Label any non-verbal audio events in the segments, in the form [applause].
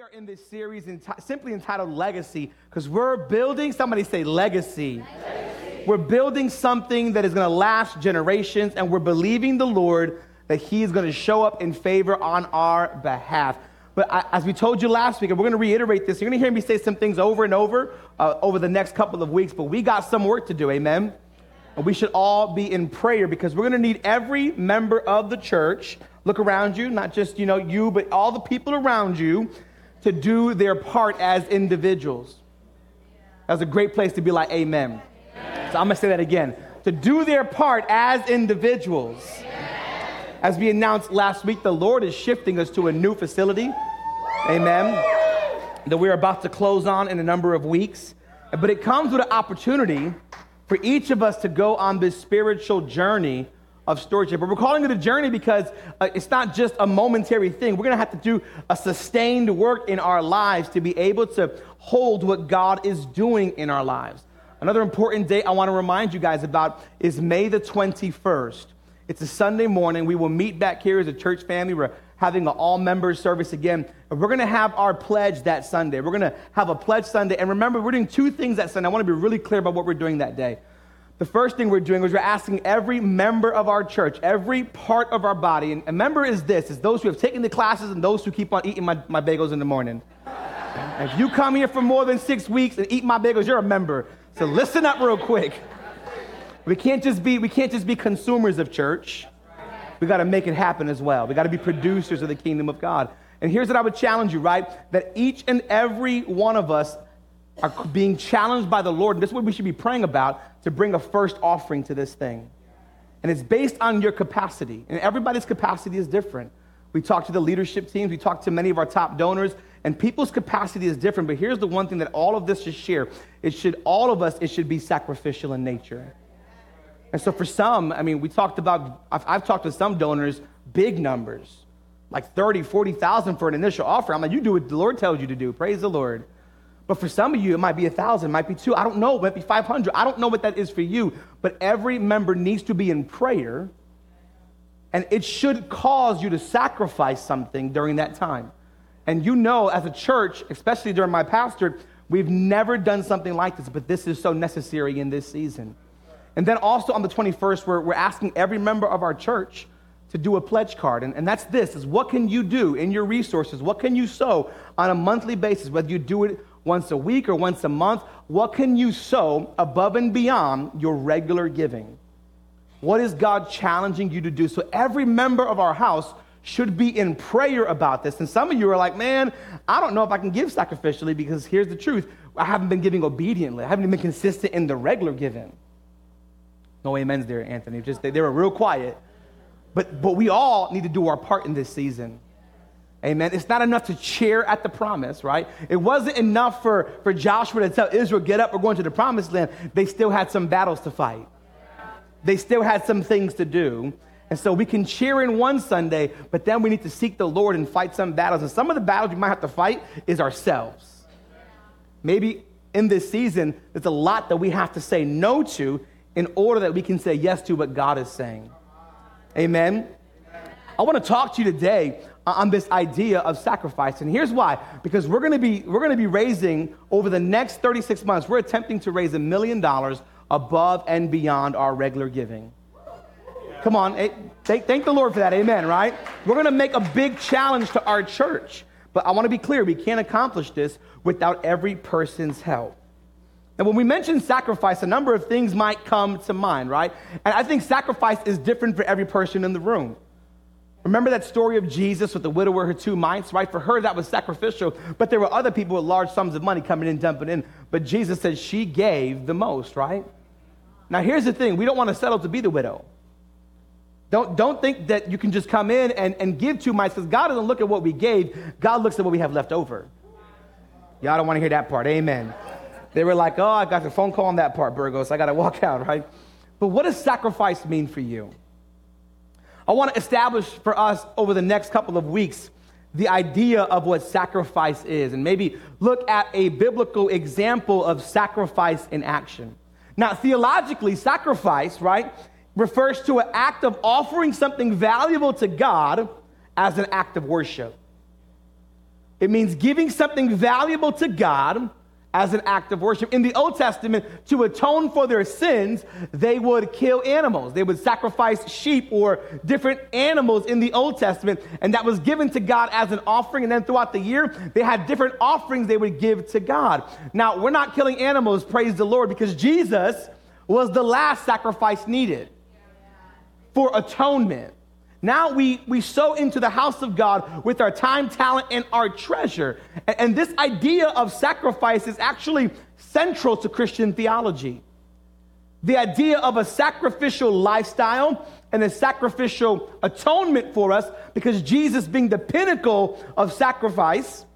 we are in this series enti- simply entitled Legacy because we're building, somebody say legacy. legacy. We're building something that is going to last generations, and we're believing the Lord that He is going to show up in favor on our behalf. But I, as we told you last week, and we're going to reiterate this, you're going to hear me say some things over and over uh, over the next couple of weeks, but we got some work to do, amen? And we should all be in prayer because we're going to need every member of the church look around you, not just, you know, you, but all the people around you to do their part as individuals. That's a great place to be like, amen. amen. So I'm going to say that again. To do their part as individuals. Amen. As we announced last week, the Lord is shifting us to a new facility. Amen. That we're about to close on in a number of weeks. But it comes with an opportunity for each of us to go on this spiritual journey of stewardship. But we're calling it a journey because uh, it's not just a momentary thing. We're going to have to do a sustained work in our lives to be able to hold what God is doing in our lives. Another important date I want to remind you guys about is May the 21st. It's a Sunday morning. We will meet back here as a church family. We're having an all members service again. We're going to have our pledge that Sunday. We're going to have a pledge Sunday. And remember, we're doing two things that Sunday. I want to be really clear about what we're doing that day. The first thing we're doing is we're asking every member of our church, every part of our body, and a member is this, is those who have taken the classes and those who keep on eating my, my bagels in the morning. if you come here for more than six weeks and eat my bagels, you're a member. So listen up real quick. We can't just be, we can't just be consumers of church. We got to make it happen as well. We got to be producers of the kingdom of God. And here's what I would challenge you, right? That each and every one of us are being challenged by the Lord, and this is what we should be praying about, to bring a first offering to this thing. And it's based on your capacity, and everybody's capacity is different. We talked to the leadership teams, we talked to many of our top donors, and people's capacity is different. But here's the one thing that all of this should share it should, all of us, it should be sacrificial in nature. And so for some, I mean, we talked about, I've, I've talked to some donors, big numbers, like 30, 40,000 for an initial offer. I'm like, you do what the Lord tells you to do. Praise the Lord. But for some of you, it might be a thousand, might be two. I don't know. It might be 500. I don't know what that is for you. But every member needs to be in prayer, and it should cause you to sacrifice something during that time. And you know, as a church, especially during my pastorate, we've never done something like this, but this is so necessary in this season. And then also on the 21st, we're, we're asking every member of our church to do a pledge card. And, and that's this is what can you do in your resources? What can you sow on a monthly basis, whether you do it once a week or once a month? What can you sow above and beyond your regular giving? What is God challenging you to do? So every member of our house should be in prayer about this. And some of you are like, man, I don't know if I can give sacrificially because here's the truth I haven't been giving obediently, I haven't been consistent in the regular giving. No amens there, Anthony. Just they, they were real quiet. But, but we all need to do our part in this season. Amen. It's not enough to cheer at the promise, right? It wasn't enough for, for Joshua to tell Israel, get up, we're going to the promised land. They still had some battles to fight, they still had some things to do. And so we can cheer in one Sunday, but then we need to seek the Lord and fight some battles. And some of the battles we might have to fight is ourselves. Maybe in this season, there's a lot that we have to say no to in order that we can say yes to what God is saying. Amen. I want to talk to you today Uh, on this idea of sacrifice. And here's why. Because we're to be we're to be raising over the next 36 months, we're attempting to raise a million dollars above and beyond our regular giving. Come on, eh, thank, thank the Lord for that. Amen, right? We're to make a big challenge to our church. But I want to be clear, we can't accomplish this without every person's help. And when we mention sacrifice, a number of things might come to mind, right? And I think sacrifice is different for every person in the room. Remember that story of Jesus with the widower, her two mites, right? For her, that was sacrificial, but there were other people with large sums of money coming in, dumping in. But Jesus said she gave the most, right? Now, here's the thing we don't want to settle to be the widow. Don't, don't think that you can just come in and, and give two mites because God doesn't look at what we gave, God looks at what we have left over. Y'all don't want to hear that part. Amen. They were like, oh, I got the phone call on that part, Burgos. I got to walk out, right? But what does sacrifice mean for you? I want to establish for us over the next couple of weeks the idea of what sacrifice is and maybe look at a biblical example of sacrifice in action. Now, theologically, sacrifice, right, refers to an act of offering something valuable to God as an act of worship. It means giving something valuable to God as an act of worship. In the Old Testament, to atone for their sins, they would kill animals. They would sacrifice sheep or different animals in the Old Testament, and that was given to God as an offering. And then throughout the year, they had different offerings they would give to God. Now, we're not killing animals, praise the Lord, because Jesus was the last sacrifice needed for atonement. Now we, we sow into the house of God with our time, talent, and our treasure. And, and, this idea of sacrifice is actually central to Christian theology. The idea of a sacrificial lifestyle and a sacrificial atonement for us, because Jesus, being the pinnacle of sacrifice,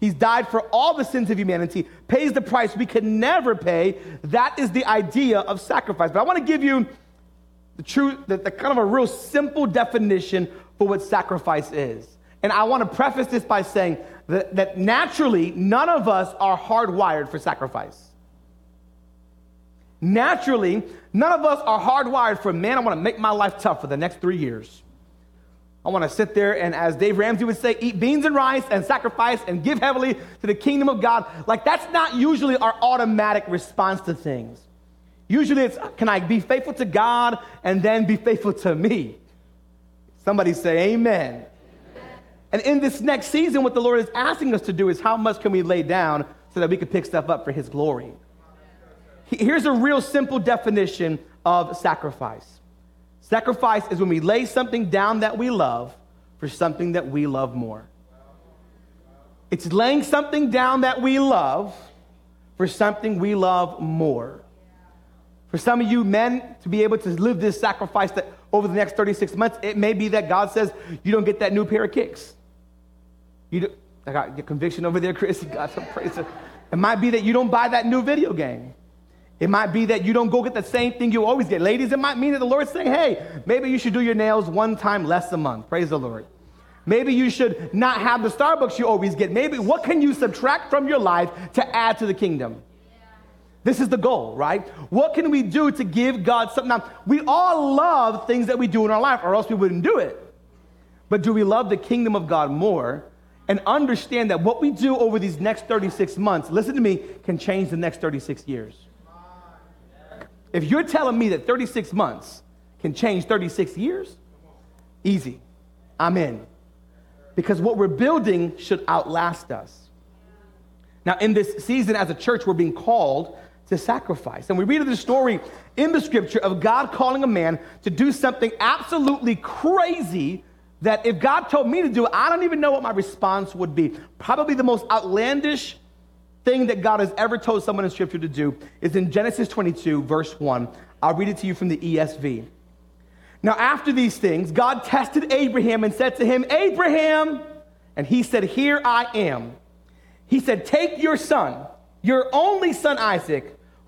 He's died for all the sins of humanity, pays the price we could never pay. That is the idea of sacrifice. But I want to give you the truth, the, the kind of a real simple definition for what sacrifice is. And I want to preface this by saying that, that naturally, none of us are hardwired for sacrifice. Naturally, none of us are hardwired for, man, I want to make my life tough for the next three years. I want to sit there and, as Dave Ramsey would say, eat beans and rice and sacrifice and give heavily to the kingdom of God. Like, that's not usually our automatic response to things. Usually it's, can I be faithful to God and then be faithful to me? Somebody say, Amen. And in this next season, what the Lord is asking us to do is how much can we lay down so that we can pick stuff up for His glory? Here's a real simple definition of sacrifice sacrifice is when we lay something down that we love for something that we love more. It's laying something down that we love for something we love more. For some of you men to be able to live this sacrifice that over the next 36 months, it may be that God says you don't get that new pair of kicks. You I got your conviction over there, Chris. [laughs] God, some praise. It might be that you don't buy that new video game. It might be that you don't go get the same thing you always get. Ladies, it might mean that the Lord's saying, hey, maybe you should do your nails one time less a month. Praise the Lord. Maybe you should not have the Starbucks you always get. Maybe what can you subtract from your life to add to the kingdom? This is the goal, right? What can we do to give God something? Now, we all love things that we do in our life, or else we wouldn't do it. But do we love the kingdom of God more and understand that what we do over these next 36 months, listen to me, can change the next 36 years? If you're telling me that 36 months can change 36 years, easy. I'm in. Because what we're building should outlast us. Now, in this season as a church, we're being called to sacrifice. And we read of the story in the scripture of God calling a man to do something absolutely crazy that if God told me to do it, I don't even know what my response would be. Probably the most outlandish thing that God has ever told someone in scripture to do is in Genesis 22, verse 1. I'll read it to you from the ESV. Now, after these things, God tested Abraham and said to him, Abraham, and he said, Here I am. He said, Take your son, your only son Isaac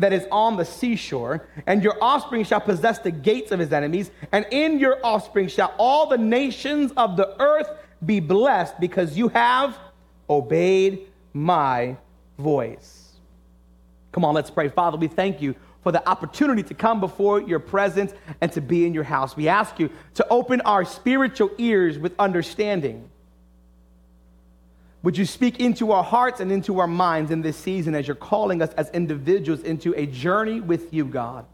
that is on the seashore, and your offspring shall possess the gates of his enemies, and in your offspring shall all the nations of the earth be blessed because you have obeyed my voice. Come on, let's pray. Father, we thank you for the opportunity to come before your presence and to be in your house. We ask you to open our spiritual ears with understanding would you speak into our hearts and into our minds in this season as you're calling us as individuals into a journey with you, God?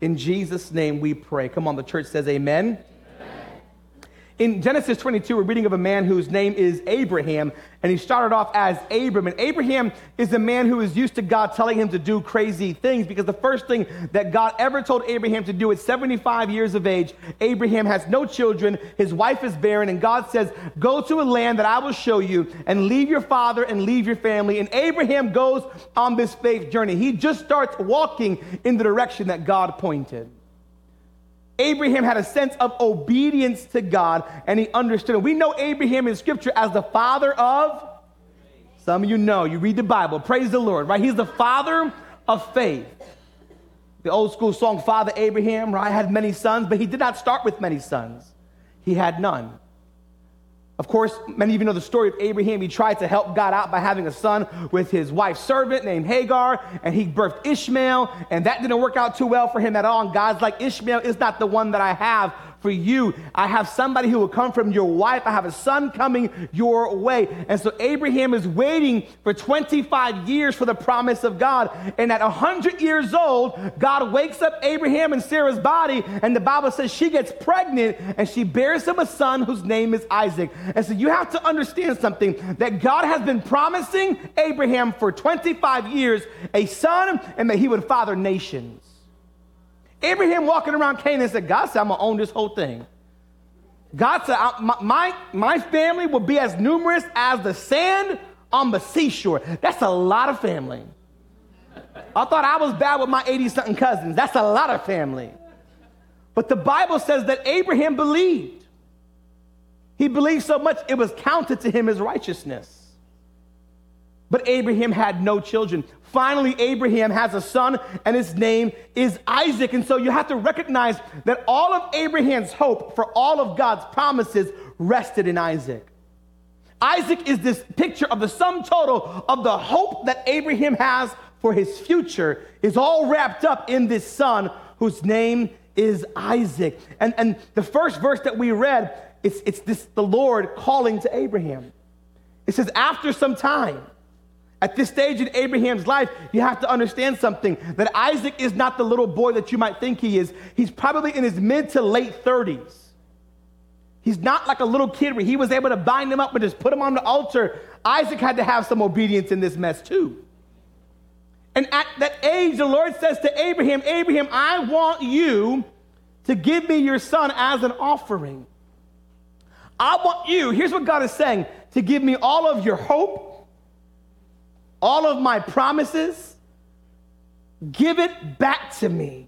In Jesus' name we pray. Come on, the church says amen. In Genesis 22, we're reading of a man whose name is Abraham, and he started off as Abram. And Abraham is a man who is used to God telling him to do crazy things because the first thing that God ever told Abraham to do at 75 years of age, Abraham has no children, his wife is barren, and God says, Go to a land that I will show you and leave your father and leave your family. And Abraham goes on this faith journey. He just starts walking in the direction that God pointed. Abraham had a sense of obedience to God and he understood. We know Abraham in scripture as the father of, some of you know, you read the Bible, praise the Lord, right? He's the father of faith. The old school song, Father Abraham, right, had many sons, but he did not start with many sons. He had none. Of course, many of you know the story of Abraham. He tried to help God out by having a son with his wife's servant named Hagar, and he birthed Ishmael, and that didn't work out too well for him at all. And God's like, Ishmael is not the one that I have for you. I have somebody who will come from your wife. I have a son coming your way. And so Abraham is waiting for 25 years for the promise of God. And at 100 years old, God wakes up Abraham and Sarah's body, and the Bible says she gets pregnant and she bears him a son whose name is Isaac. And so you have to understand something that God has been promising Abraham for 25 years a son and that he would father nations. Abraham walking around Canaan said, God said, I'm going to own this whole thing. God said, my, my family will be as numerous as the sand on the seashore. That's a lot of family. I thought I was bad with my 80 something cousins. That's a lot of family. But the Bible says that Abraham believed. He believed so much it was counted to him as righteousness. But Abraham had no children. Finally, Abraham has a son, and his name is Isaac. And so you have to recognize that all of Abraham's hope for all of God's promises rested in Isaac. Isaac is this picture of the sum total of the hope that Abraham has for his future, is all wrapped up in this son whose name is Isaac. And, and the first verse that we read, it's, it's this the Lord calling to Abraham. It says, After some time, at this stage in Abraham's life, you have to understand something that Isaac is not the little boy that you might think he is. He's probably in his mid to late 30s. He's not like a little kid where he was able to bind him up and just put him on the altar. Isaac had to have some obedience in this mess too. And at that age, the Lord says to Abraham, Abraham, I want you to give me your son as an offering. I want you, here's what God is saying, to give me all of your hope all of my promises, give it back to me.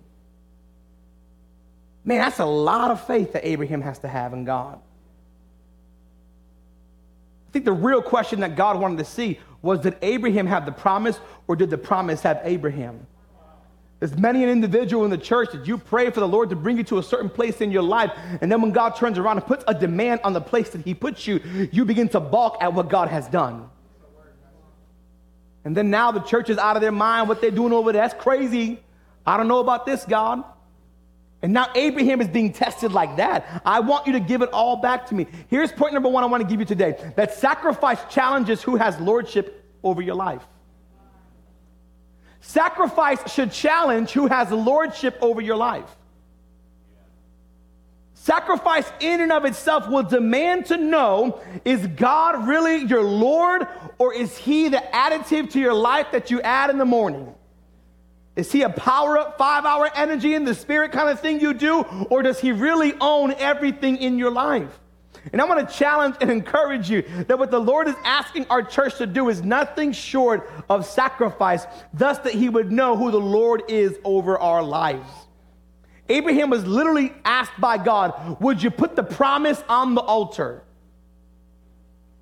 Man, that's a lot of faith that Abraham has to have in God. I think the real question that God wanted to see was did Abraham have the promise or did the promise have Abraham? There's many an individual in the church that you pray for the Lord to bring you to a certain place in your life, and then when God turns around and puts a demand on the place that He puts you, you begin to balk at what God has done. And then now the church is out of their mind what they're doing over there. That's crazy. I don't know about this, God. And now Abraham is being tested like that. I want you to give it all back to me. Here's point number one I want to give you today that sacrifice challenges who has lordship over your life. Sacrifice should challenge who has lordship over your life. Sacrifice in and of itself will demand to know is God really your Lord or is He the additive to your life that you add in the morning? Is He a power up, five hour energy in the spirit kind of thing you do or does He really own everything in your life? And I want to challenge and encourage you that what the Lord is asking our church to do is nothing short of sacrifice, thus, that He would know who the Lord is over our lives. Abraham was literally asked by God, Would you put the promise on the altar?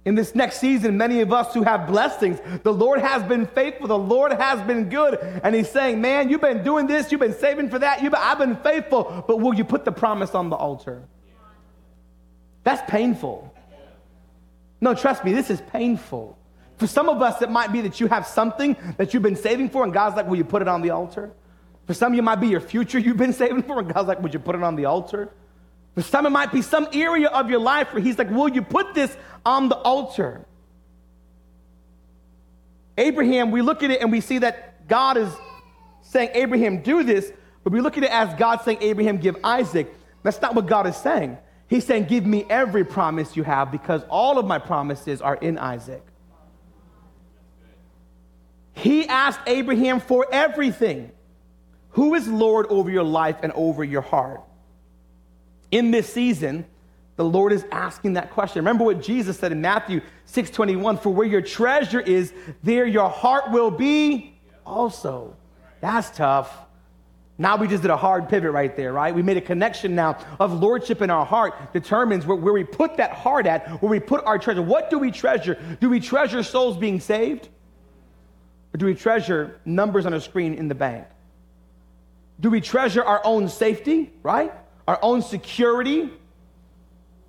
In this next season, many of us who have blessings, the Lord has been faithful, the Lord has been good. And He's saying, Man, you've been doing this, you've been saving for that, been, I've been faithful, but will you put the promise on the altar? That's painful. No, trust me, this is painful. For some of us, it might be that you have something that you've been saving for, and God's like, Will you put it on the altar? For some you, might be your future you've been saving for, and God's like, Would you put it on the altar? For some, it might be some area of your life where He's like, Will you put this on the altar? Abraham, we look at it and we see that God is saying, Abraham, do this, but we look at it as God saying, Abraham, give Isaac. That's not what God is saying. He's saying, Give me every promise you have because all of my promises are in Isaac. He asked Abraham for everything. Who is Lord over your life and over your heart? In this season, the Lord is asking that question. Remember what Jesus said in Matthew 6:21, for where your treasure is, there your heart will be also. That's tough. Now we just did a hard pivot right there, right? We made a connection now of lordship in our heart determines where, where we put that heart at, where we put our treasure. What do we treasure? Do we treasure souls being saved? Or do we treasure numbers on a screen in the bank? Do we treasure our own safety, right? Our own security?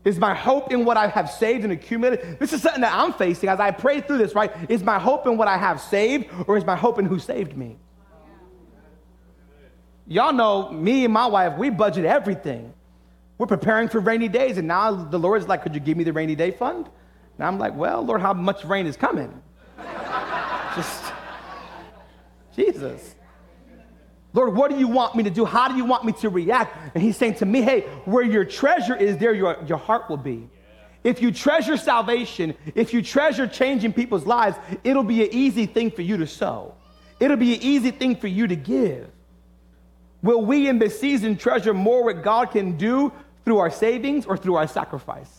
Is my hope in what I have saved and accumulated? This is something that I'm facing as I pray through this, right? Is my hope in what I have saved or is my hope in who saved me? Y'all know me and my wife, we budget everything. We're preparing for rainy days, and now the Lord's like, Could you give me the rainy day fund? And I'm like, Well, Lord, how much rain is coming? [laughs] Just, Jesus. Lord, what do you want me to do? How do you want me to react? And he's saying to me, hey, where your treasure is, there your, your heart will be. If you treasure salvation, if you treasure changing people's lives, it'll be an easy thing for you to sow. It'll be an easy thing for you to give. Will we in this season treasure more what God can do through our savings or through our sacrifice?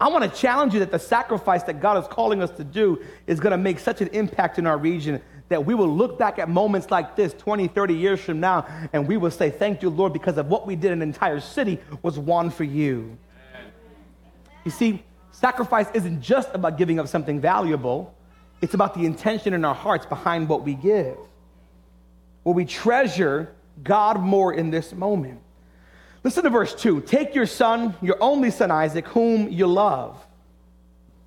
I want to challenge you that the sacrifice that God is calling us to do is going to make such an impact in our region that we will look back at moments like this 20, 30 years from now, and we will say, Thank you, Lord, because of what we did, an entire city was won for you. You see, sacrifice isn't just about giving up something valuable, it's about the intention in our hearts behind what we give. Will we treasure God more in this moment? Listen to verse 2. Take your son, your only son Isaac, whom you love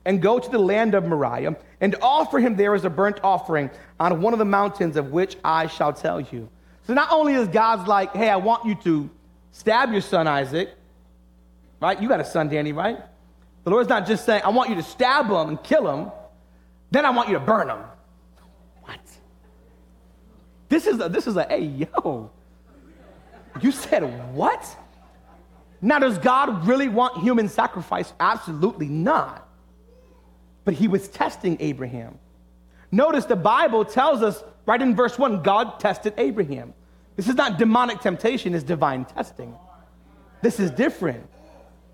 and go to the land of Moriah and offer him there as a burnt offering on one of the mountains of which I shall tell you. So not only is God's like, hey, I want you to stab your son Isaac, right? You got a son, Danny, right? The Lord's not just saying, I want you to stab him and kill him, then I want you to burn him. What? This is a, this is a, hey, yo. You said what? Now, does God really want human sacrifice? Absolutely not but he was testing Abraham. Notice the Bible tells us right in verse 1 God tested Abraham. This is not demonic temptation, it's divine testing. This is different.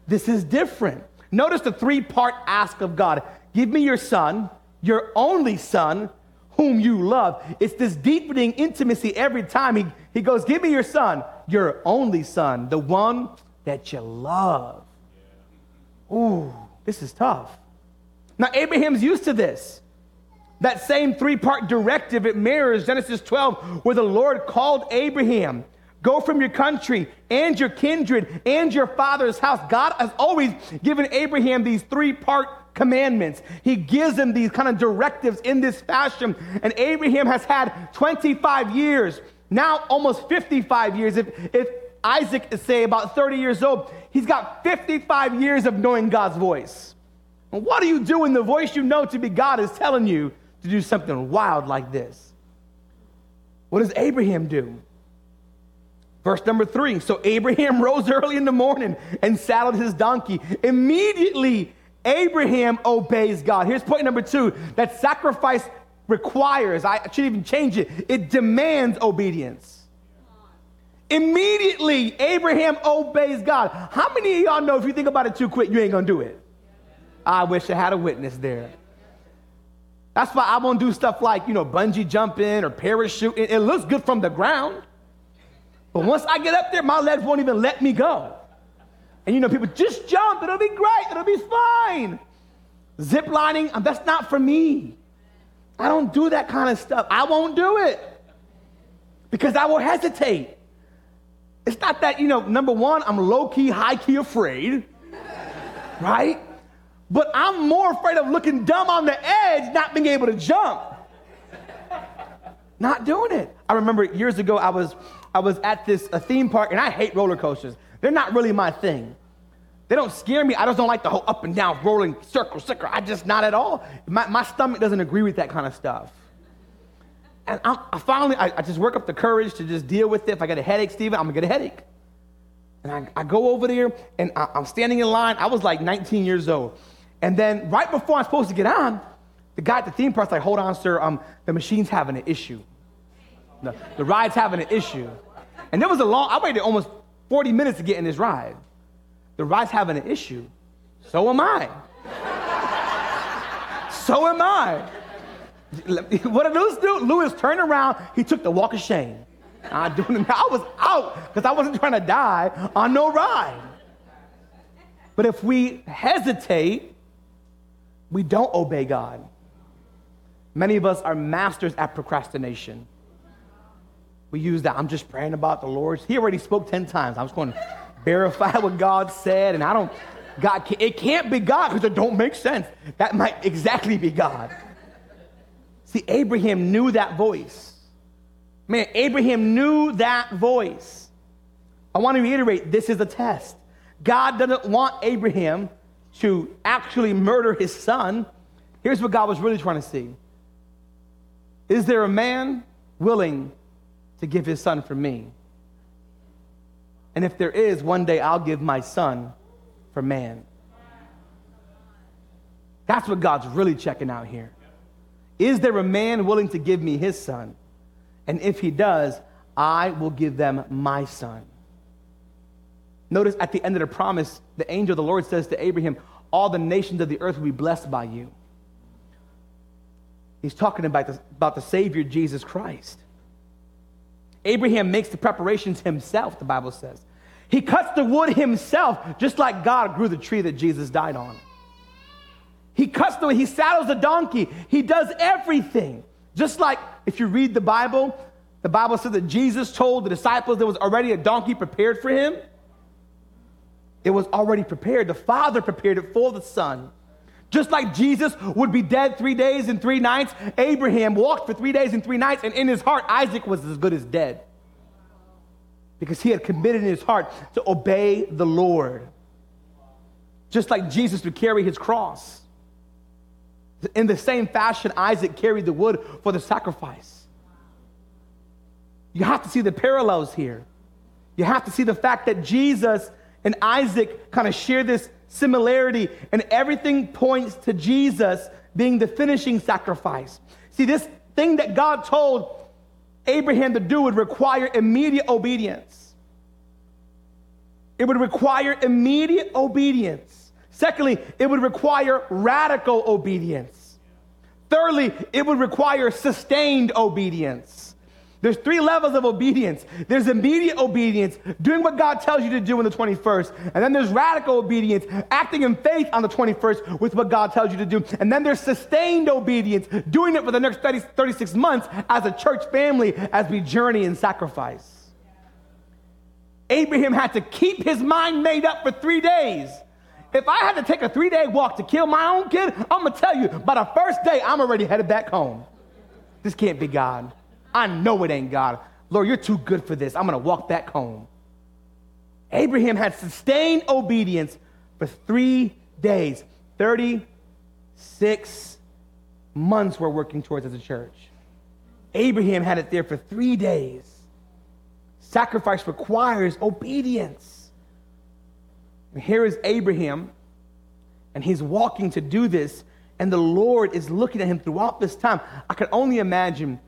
This is different. Notice the three part ask of God Give me your son, your only son, whom you love. It's this deepening intimacy every time he, he goes, Give me your son, your only son, the one that you love. Ooh, this is tough. Now, Abraham's used to this. That same three part directive, it mirrors Genesis 12, where the Lord called Abraham, Go from your country and your kindred and your father's house. God has always given Abraham these three part commandments. He gives him these kind of directives in this fashion. And Abraham has had 25 years, now almost 55 years. If, if Isaac is, say, about 30 years old, he's got 55 years of knowing God's voice. And what do you do when the voice you know to be God is telling you to do something wild like this? What does Abraham do? Verse number three. So Abraham [laughs] rose early in the morning and saddled his donkey. Immediately, Abraham obeys God. Here's point number two that sacrifice requires, I should even change it, it demands obedience. Immediately, Abraham obeys God. How many of y'all know if you think about it too quick, you ain't gonna do it? I wish I had a witness there. That's why I won't do stuff like, you know, bungee jumping or parachuting. It looks good from the ground. But once I get up there, my legs won't even let me go. And you know, people just jump, it'll be great, it'll be fine. Zip lining, um, that's not for me. I don't do that kind of stuff. I won't do it because I will hesitate. It's not that, you know, number one, I'm low key, high key afraid, right? But I'm more afraid of looking dumb on the edge, not being able to jump. Not doing it. I remember years ago, I was, I was at this theme park, and I hate roller coasters. They're not really my thing. They don't scare me. I just don't like the whole up and down, rolling circle, circle. I just not at all. My, my stomach doesn't agree with that kind of stuff. And I'm, i finally, I, I, just work up the courage to just deal with it. If I get a headache, Steven, I'm gonna get a headache. And I, I go over there and I, I'm standing in line. I was like 19 years old. And then right before I'm supposed to get on, the guy at the theme park's like, hold on, sir, um, the machine's having an issue. The, the ride's having an issue. And there was a long, I waited almost 40 minutes to get in this ride. The ride's having an issue. So am I. so am I. [laughs] What did Lewis do? Lewis turned around, he took the walk of shame. I, I was out because I wasn't trying to die on no ride. But if we hesitate, we don't obey God. Many of us are masters at procrastination. We use that. I'm just praying about the Lord. He already spoke 10 times. I'm just going to verify what God said. And I don't, God, it can't be God because it don't make sense. That might exactly be God. See, Abraham knew that voice. Man, Abraham knew that voice. I want to reiterate this is a test. God doesn't want Abraham to actually murder his son. Here's what God was really trying to see Is there a man willing to give his son for me? And if there is, one day I'll give my son for man. That's what God's really checking out here. Is there a man willing to give me his son? And if he does, I will give them my son. Notice at the end of the promise, the angel of the Lord says to Abraham, All the nations of the earth will be blessed by you. He's talking about the, about the Savior, Jesus Christ. Abraham makes the preparations himself, the Bible says. He cuts the wood himself, just like God grew the tree that Jesus died on. He cuts the he saddles the donkey. He does everything. Just like if you read the Bible, the Bible says that Jesus told the disciples there was already a donkey prepared for him. It was already prepared. The Father prepared it for the Son. Just like Jesus would be dead three days and three nights, Abraham walked for three days and three nights, and in his heart, Isaac was as good as dead. Because he had committed in his heart to obey the Lord. Just like Jesus would carry his cross. In the same fashion, Isaac carried the wood for the sacrifice. You have to see the parallels here. You have to see the fact that Jesus and Isaac kind of share this similarity, and everything points to Jesus being the finishing sacrifice. See, this thing that God told Abraham to do would require immediate obedience. It would require immediate obedience. Secondly, it would require radical obedience. Thirdly, it would require sustained obedience. There's three levels of obedience. There's immediate obedience, doing what God tells you to do on the 21st. And then there's radical obedience, acting in faith on the 21st with what God tells you to do. And then there's sustained obedience, doing it for the next 30, 36 months as a church family as we journey in sacrifice. Abraham had to keep his mind made up for three days. If I had to take a three day walk to kill my own kid, I'm gonna tell you, by the first day, I'm already headed back home. This can't be God. I know it ain't God. Lord, you're too good for this. I'm going to walk back home. Abraham had sustained obedience for three days. 36 months we're working towards as a church. Abraham had it there for three days. Sacrifice requires obedience. And here is Abraham, and he's walking to do this, and the Lord is looking at him throughout this time. I can only imagine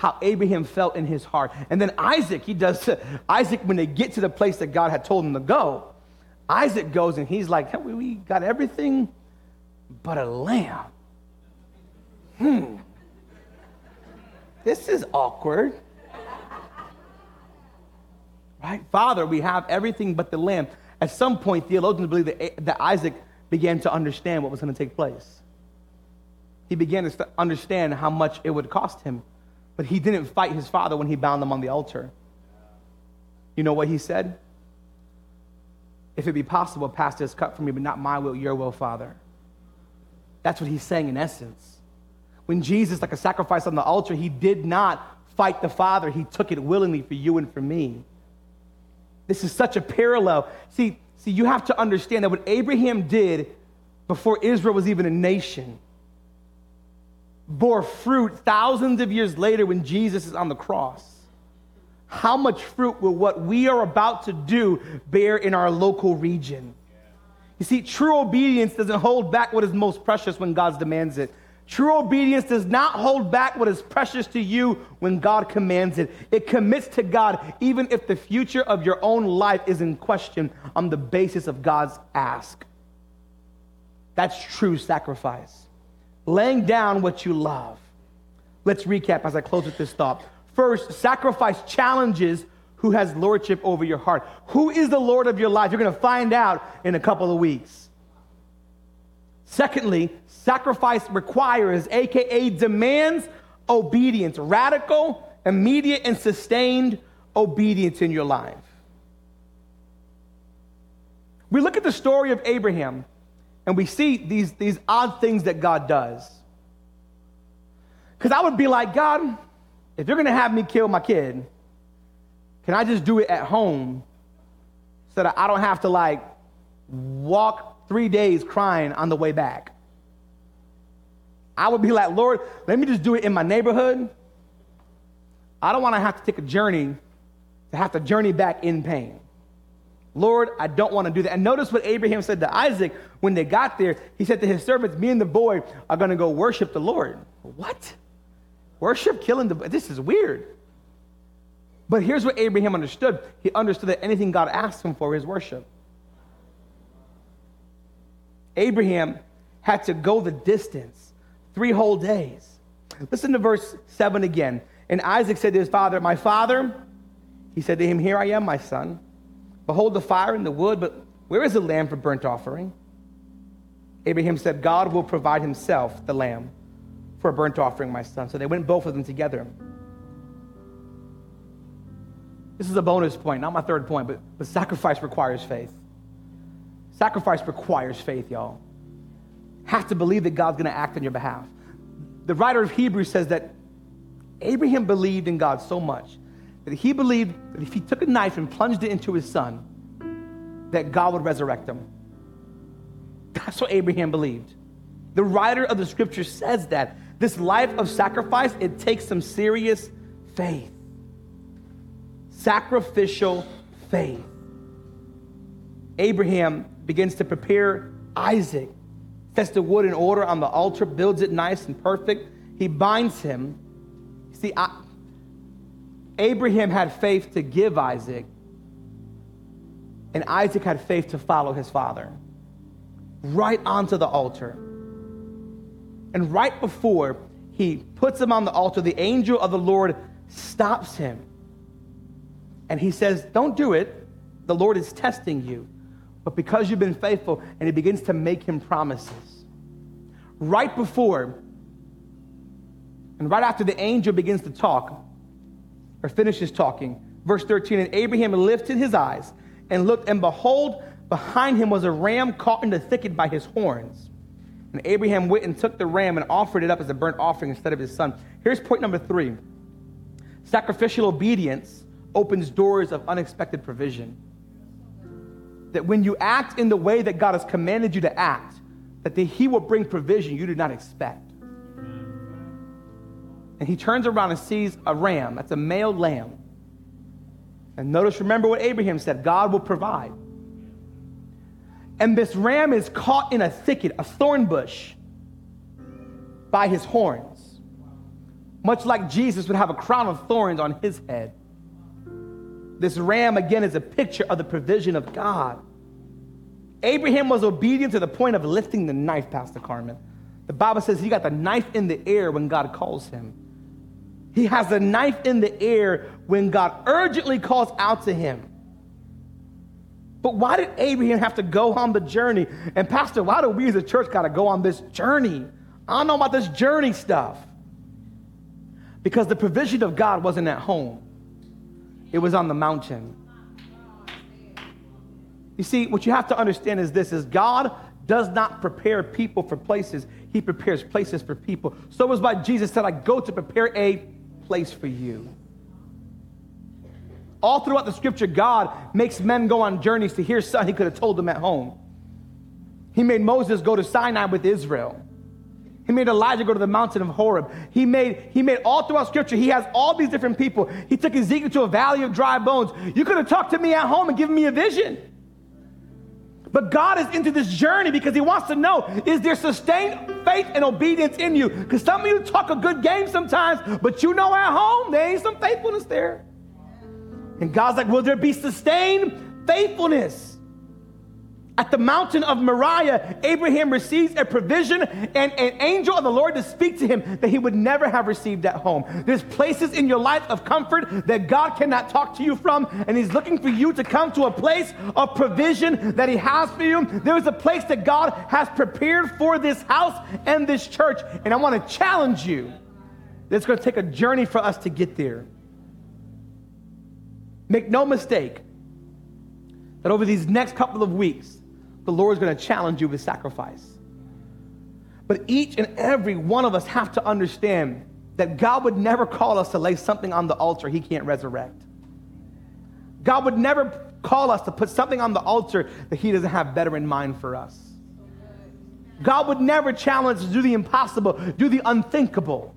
how Abraham felt in his heart. And then Isaac, he does, [laughs] Isaac, when they get to the place that God had told him to go, Isaac goes and he's like, hey, we got everything but a lamb. Hmm. This is awkward. Right? Father, we have everything but the lamb. At some point, theologians believe that, that Isaac began to understand what was going to take place. He began to understand how much it would cost him. But he didn't fight his father when he bound them on the altar. You know what he said? If it be possible, pass this cup from me, but not my will, your will, Father. That's what he's saying in essence. When Jesus, like a sacrifice on the altar, he did not fight the Father, he took it willingly for you and for me. This is such a parallel. See, see, you have to understand that what Abraham did before Israel was even a nation bore fruit thousands of years later when Jesus is on the cross. How much fruit will what we are about to do bear in our local region? You see, true obedience doesn't hold back what is most precious when God demands it. True obedience does not hold back what is precious to you when God commands it. It commits to God even if the future of your own life is in question on the basis of God's ask. That's true sacrifice. Laying down what you love. Let's recap as I close with this thought. First, sacrifice challenges who has lordship over your heart. Who is the Lord of your life? You're going to find out in a couple of weeks. Secondly, sacrifice requires, aka demands, obedience, radical, immediate, and sustained obedience in your life. We look at the story of Abraham and we see these, these odd things that God does. Because I would be like, God, if you're going to have me kill my kid, can I just do it at home so that I don't have to like walk three days crying on the way back. I would be like, Lord, let me just do it in my neighborhood. I don't want to have to take a journey to have to journey back in pain. Lord, I don't want to do that. And notice what Abraham said to Isaac when they got there. He said to his servants, Me and the boy are going to go worship the Lord. What? Worship killing the this is weird. But here's what Abraham understood. He understood that anything God asked him for is worship. Abraham had to go the distance, three whole days. Listen to verse 7 again. And Isaac said to his father, My father, he said to him, Here I am, my son. Behold the fire and the wood, but where is the lamb for burnt offering? Abraham said, God will provide himself the lamb for a burnt offering, my son. So they went both of them together. This is a bonus point, not my third point, but, but sacrifice requires faith. Sacrifice requires faith, y'all. Have to believe that God's to act on your behalf. The writer of Hebrews says that Abraham believed in God so much that he believed that if he took a knife and plunged it into his son, that God would resurrect him. That's what Abraham believed. The writer of the scripture says that this life of sacrifice, it takes some serious faith. Sacrificial faith. Abraham begins to prepare Isaac, sets the wood in order on the altar, builds it nice and perfect. He binds him. See, I, Abraham had faith to give Isaac, and Isaac had faith to follow his father right onto the altar. And right before he puts him on the altar, the angel of the Lord stops him. And he says, Don't do it. The Lord is testing you but because you've been faithful, and he begins to make him promises. Right before, and right after the angel begins to talk, or finishes talking, verse 13, and Abraham lifted his eyes and looked, and behold, behind him was a ram caught in the thicket by his horns. And Abraham went and took the ram and offered it up as a burnt offering instead of his son. Here's point number three sacrificial obedience opens doors of unexpected provision that when you act in the way that God has commanded you to act, that the, He will bring provision you did not expect. And he turns around and sees a ram, that's a male lamb. And notice, remember what Abraham said God will provide. And this ram is caught in a thicket, a thorn bush, by his horns. Much like Jesus would have a crown of thorns on his head. This ram, again, is a picture of the provision of God. Abraham was obedient to the point of lifting the knife, Pastor Carmen. The Bible says he got the knife in the air when God calls him. He has a knife in the air when God urgently calls out to him. But why did Abraham have to go on the journey? And, Pastor, why do we as a church got to go on this journey? I don't know about this journey stuff. Because the provision of God wasn't at home, it was on the mountain. You see, what you have to understand is this is God does not prepare people for places, he prepares places for people. So it was why Jesus said, I go to prepare a place for you. All throughout the scripture, God makes men go on journeys to hear something he could have told them at home. He made Moses go to Sinai with Israel. He made Elijah go to the mountain of Horeb. He made, he made all throughout scripture, he has all these different people. He took Ezekiel to a valley of dry bones. You could have talked to me at home and given me a vision. But God is into this journey because He wants to know is there sustained faith and obedience in you? Because some of you talk a good game sometimes, but you know at home there ain't some faithfulness there. And God's like, will there be sustained faithfulness? At the mountain of Moriah, Abraham receives a provision and an angel of the Lord to speak to him that he would never have received at home. There's places in your life of comfort that God cannot talk to you from, and He's looking for you to come to a place of provision that He has for you. There is a place that God has prepared for this house and this church, and I want to challenge you. It's going to take a journey for us to get there. Make no mistake that over these next couple of weeks, the Lord is going to challenge you with sacrifice. But each and every one of us have to understand that God would never call us to lay something on the altar he can't resurrect. God would never call us to put something on the altar that he doesn't have better in mind for us. God would never challenge us to do the impossible, do the unthinkable,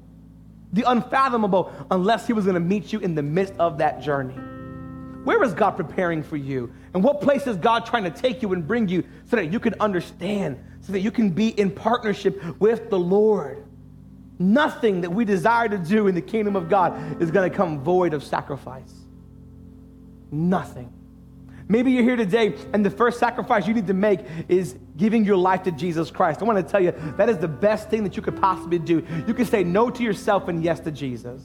the unfathomable, unless he was going to meet you in the midst of that journey. Where is God preparing for you? And what place is God trying to take you and bring you so that you can understand, so that you can be in partnership with the Lord? Nothing that we desire to do in the kingdom of God is going to come void of sacrifice. Nothing. Maybe you're here today and the first sacrifice you need to make is giving your life to Jesus Christ. I want to tell you that is the best thing that you could possibly do. You can say no to yourself and yes to Jesus.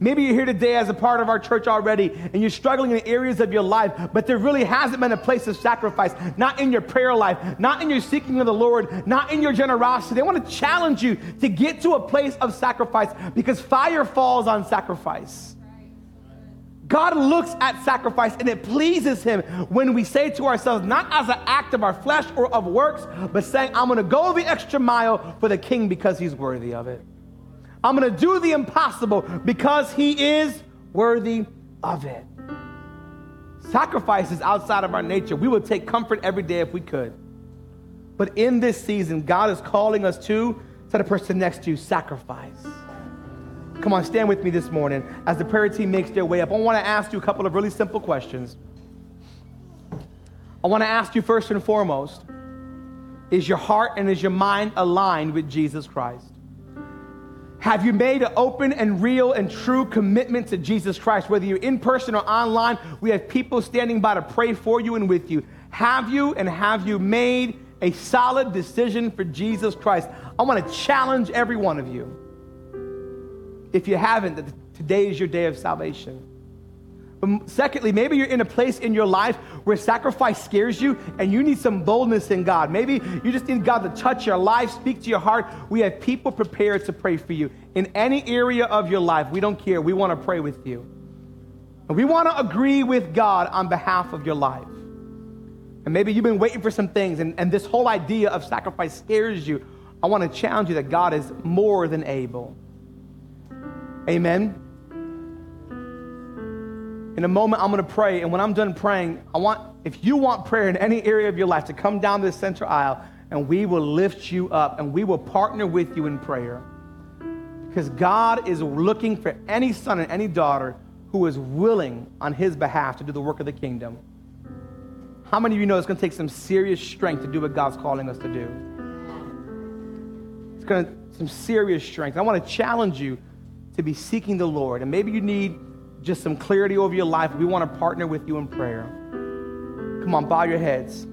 Maybe you're here today as a part of our church already and you're struggling in areas of your life, but there really hasn't been a place of sacrifice, not in your prayer life, not in your seeking of the Lord, not in your generosity. I want to challenge you to get to a place of sacrifice because fire falls on sacrifice. God looks at sacrifice and it pleases him when we say to ourselves, not as an act of our flesh or of works, but saying, I'm going to go the extra mile for the king because he's worthy of it. I'm going to do the impossible because he is worthy of it. Sacrifice is outside of our nature. We would take comfort every day if we could. But in this season, God is calling us to, to the person next to you, sacrifice. Come on, stand with me this morning as the prayer team makes their way up. I want to ask you a couple of really simple questions. I want to ask you first and foremost is your heart and is your mind aligned with Jesus Christ? Have you made an open and real and true commitment to Jesus Christ? Whether you're in person or online, we have people standing by to pray for you and with you. Have you and have you made a solid decision for Jesus Christ? I want to challenge every one of you. If you haven't, that today is your day of salvation. But secondly, maybe you're in a place in your life where sacrifice scares you and you need some boldness in God. Maybe you just need God to touch your life, speak to your heart. We have people prepared to pray for you in any area of your life. We don't care. We want to pray with you. And we want to agree with God on behalf of your life. And maybe you've been waiting for some things and, and this whole idea of sacrifice scares you. I want to challenge you that God is more than able. Amen. In a moment, I'm going to pray. And when I'm done praying, I want, if you want prayer in any area of your life, to come down this center aisle and we will lift you up and we will partner with you in prayer. Because God is looking for any son and any daughter who is willing on his behalf to do the work of the kingdom. How many of you know it's going to take some serious strength to do what God's calling us to do? It's going to some serious strength. I want to challenge you to be seeking the Lord. And maybe you need just some clarity over your life. We want to partner with you in prayer. Come on, bow your heads.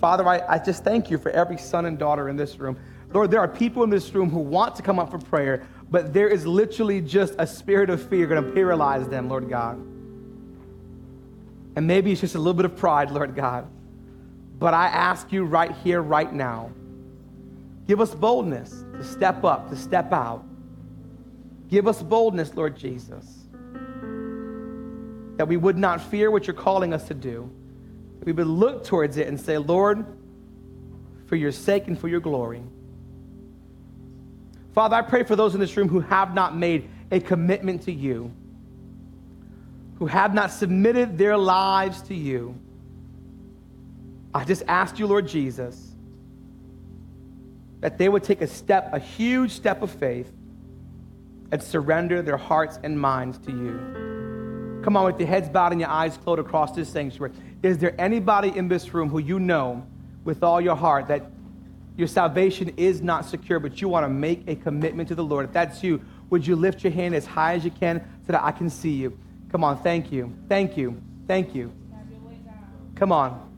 Father, I, I just thank you for every son and daughter in this room. Lord, there are people in this room who want to come up for prayer, but there is literally just a spirit of fear going to paralyze them, Lord God. And maybe it's just a little bit of pride, Lord God. But I ask you right here, right now, give us boldness to step up, to step out. Give us boldness, Lord Jesus, that we would not fear what you're calling us to do. That we would look towards it and say, Lord, for your sake and for your glory. Father, I pray for those in this room who have not made a commitment to you, who have not submitted their lives to you. I just ask you, Lord Jesus, that they would take a step, a huge step of faith, and surrender their hearts and minds to you. Come on, with your heads bowed and your eyes closed across this sanctuary. Is there anybody in this room who you know with all your heart that your salvation is not secure, but you want to make a commitment to the Lord? If that's you, would you lift your hand as high as you can so that I can see you? Come on, thank you. Thank you. Thank you. Come on.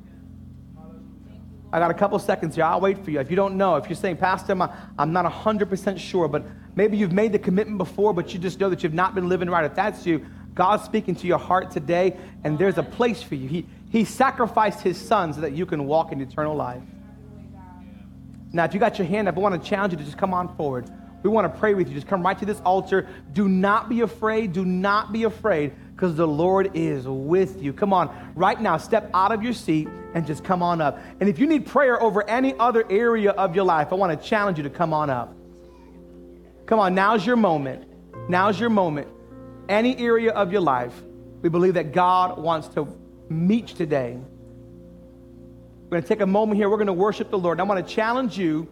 I got a couple seconds here. I'll wait for you. If you don't know, if you're saying, Pastor, I'm, not 100% sure, but maybe you've made the commitment before, but you just know that you've not been living right. If that's you, God's speaking to your heart today, and there's a place for you. He, he sacrificed his son so that you can walk in eternal life. Now, if you got your hand up, I want to challenge you to just come on forward. We want to pray with you. Just come right to this altar. Do not be afraid. Do not be afraid because the Lord is with you. Come on, right now, step out of your seat and just come on up. And if you need prayer over any other area of your life, I want to challenge you to come on up. Come on, now's your moment. Now's your moment. Any area of your life, we believe that God wants to meet you today. We're going to take a moment here. We're going to worship the Lord. I want to challenge you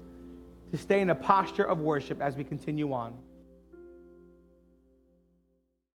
to stay in a posture of worship as we continue on.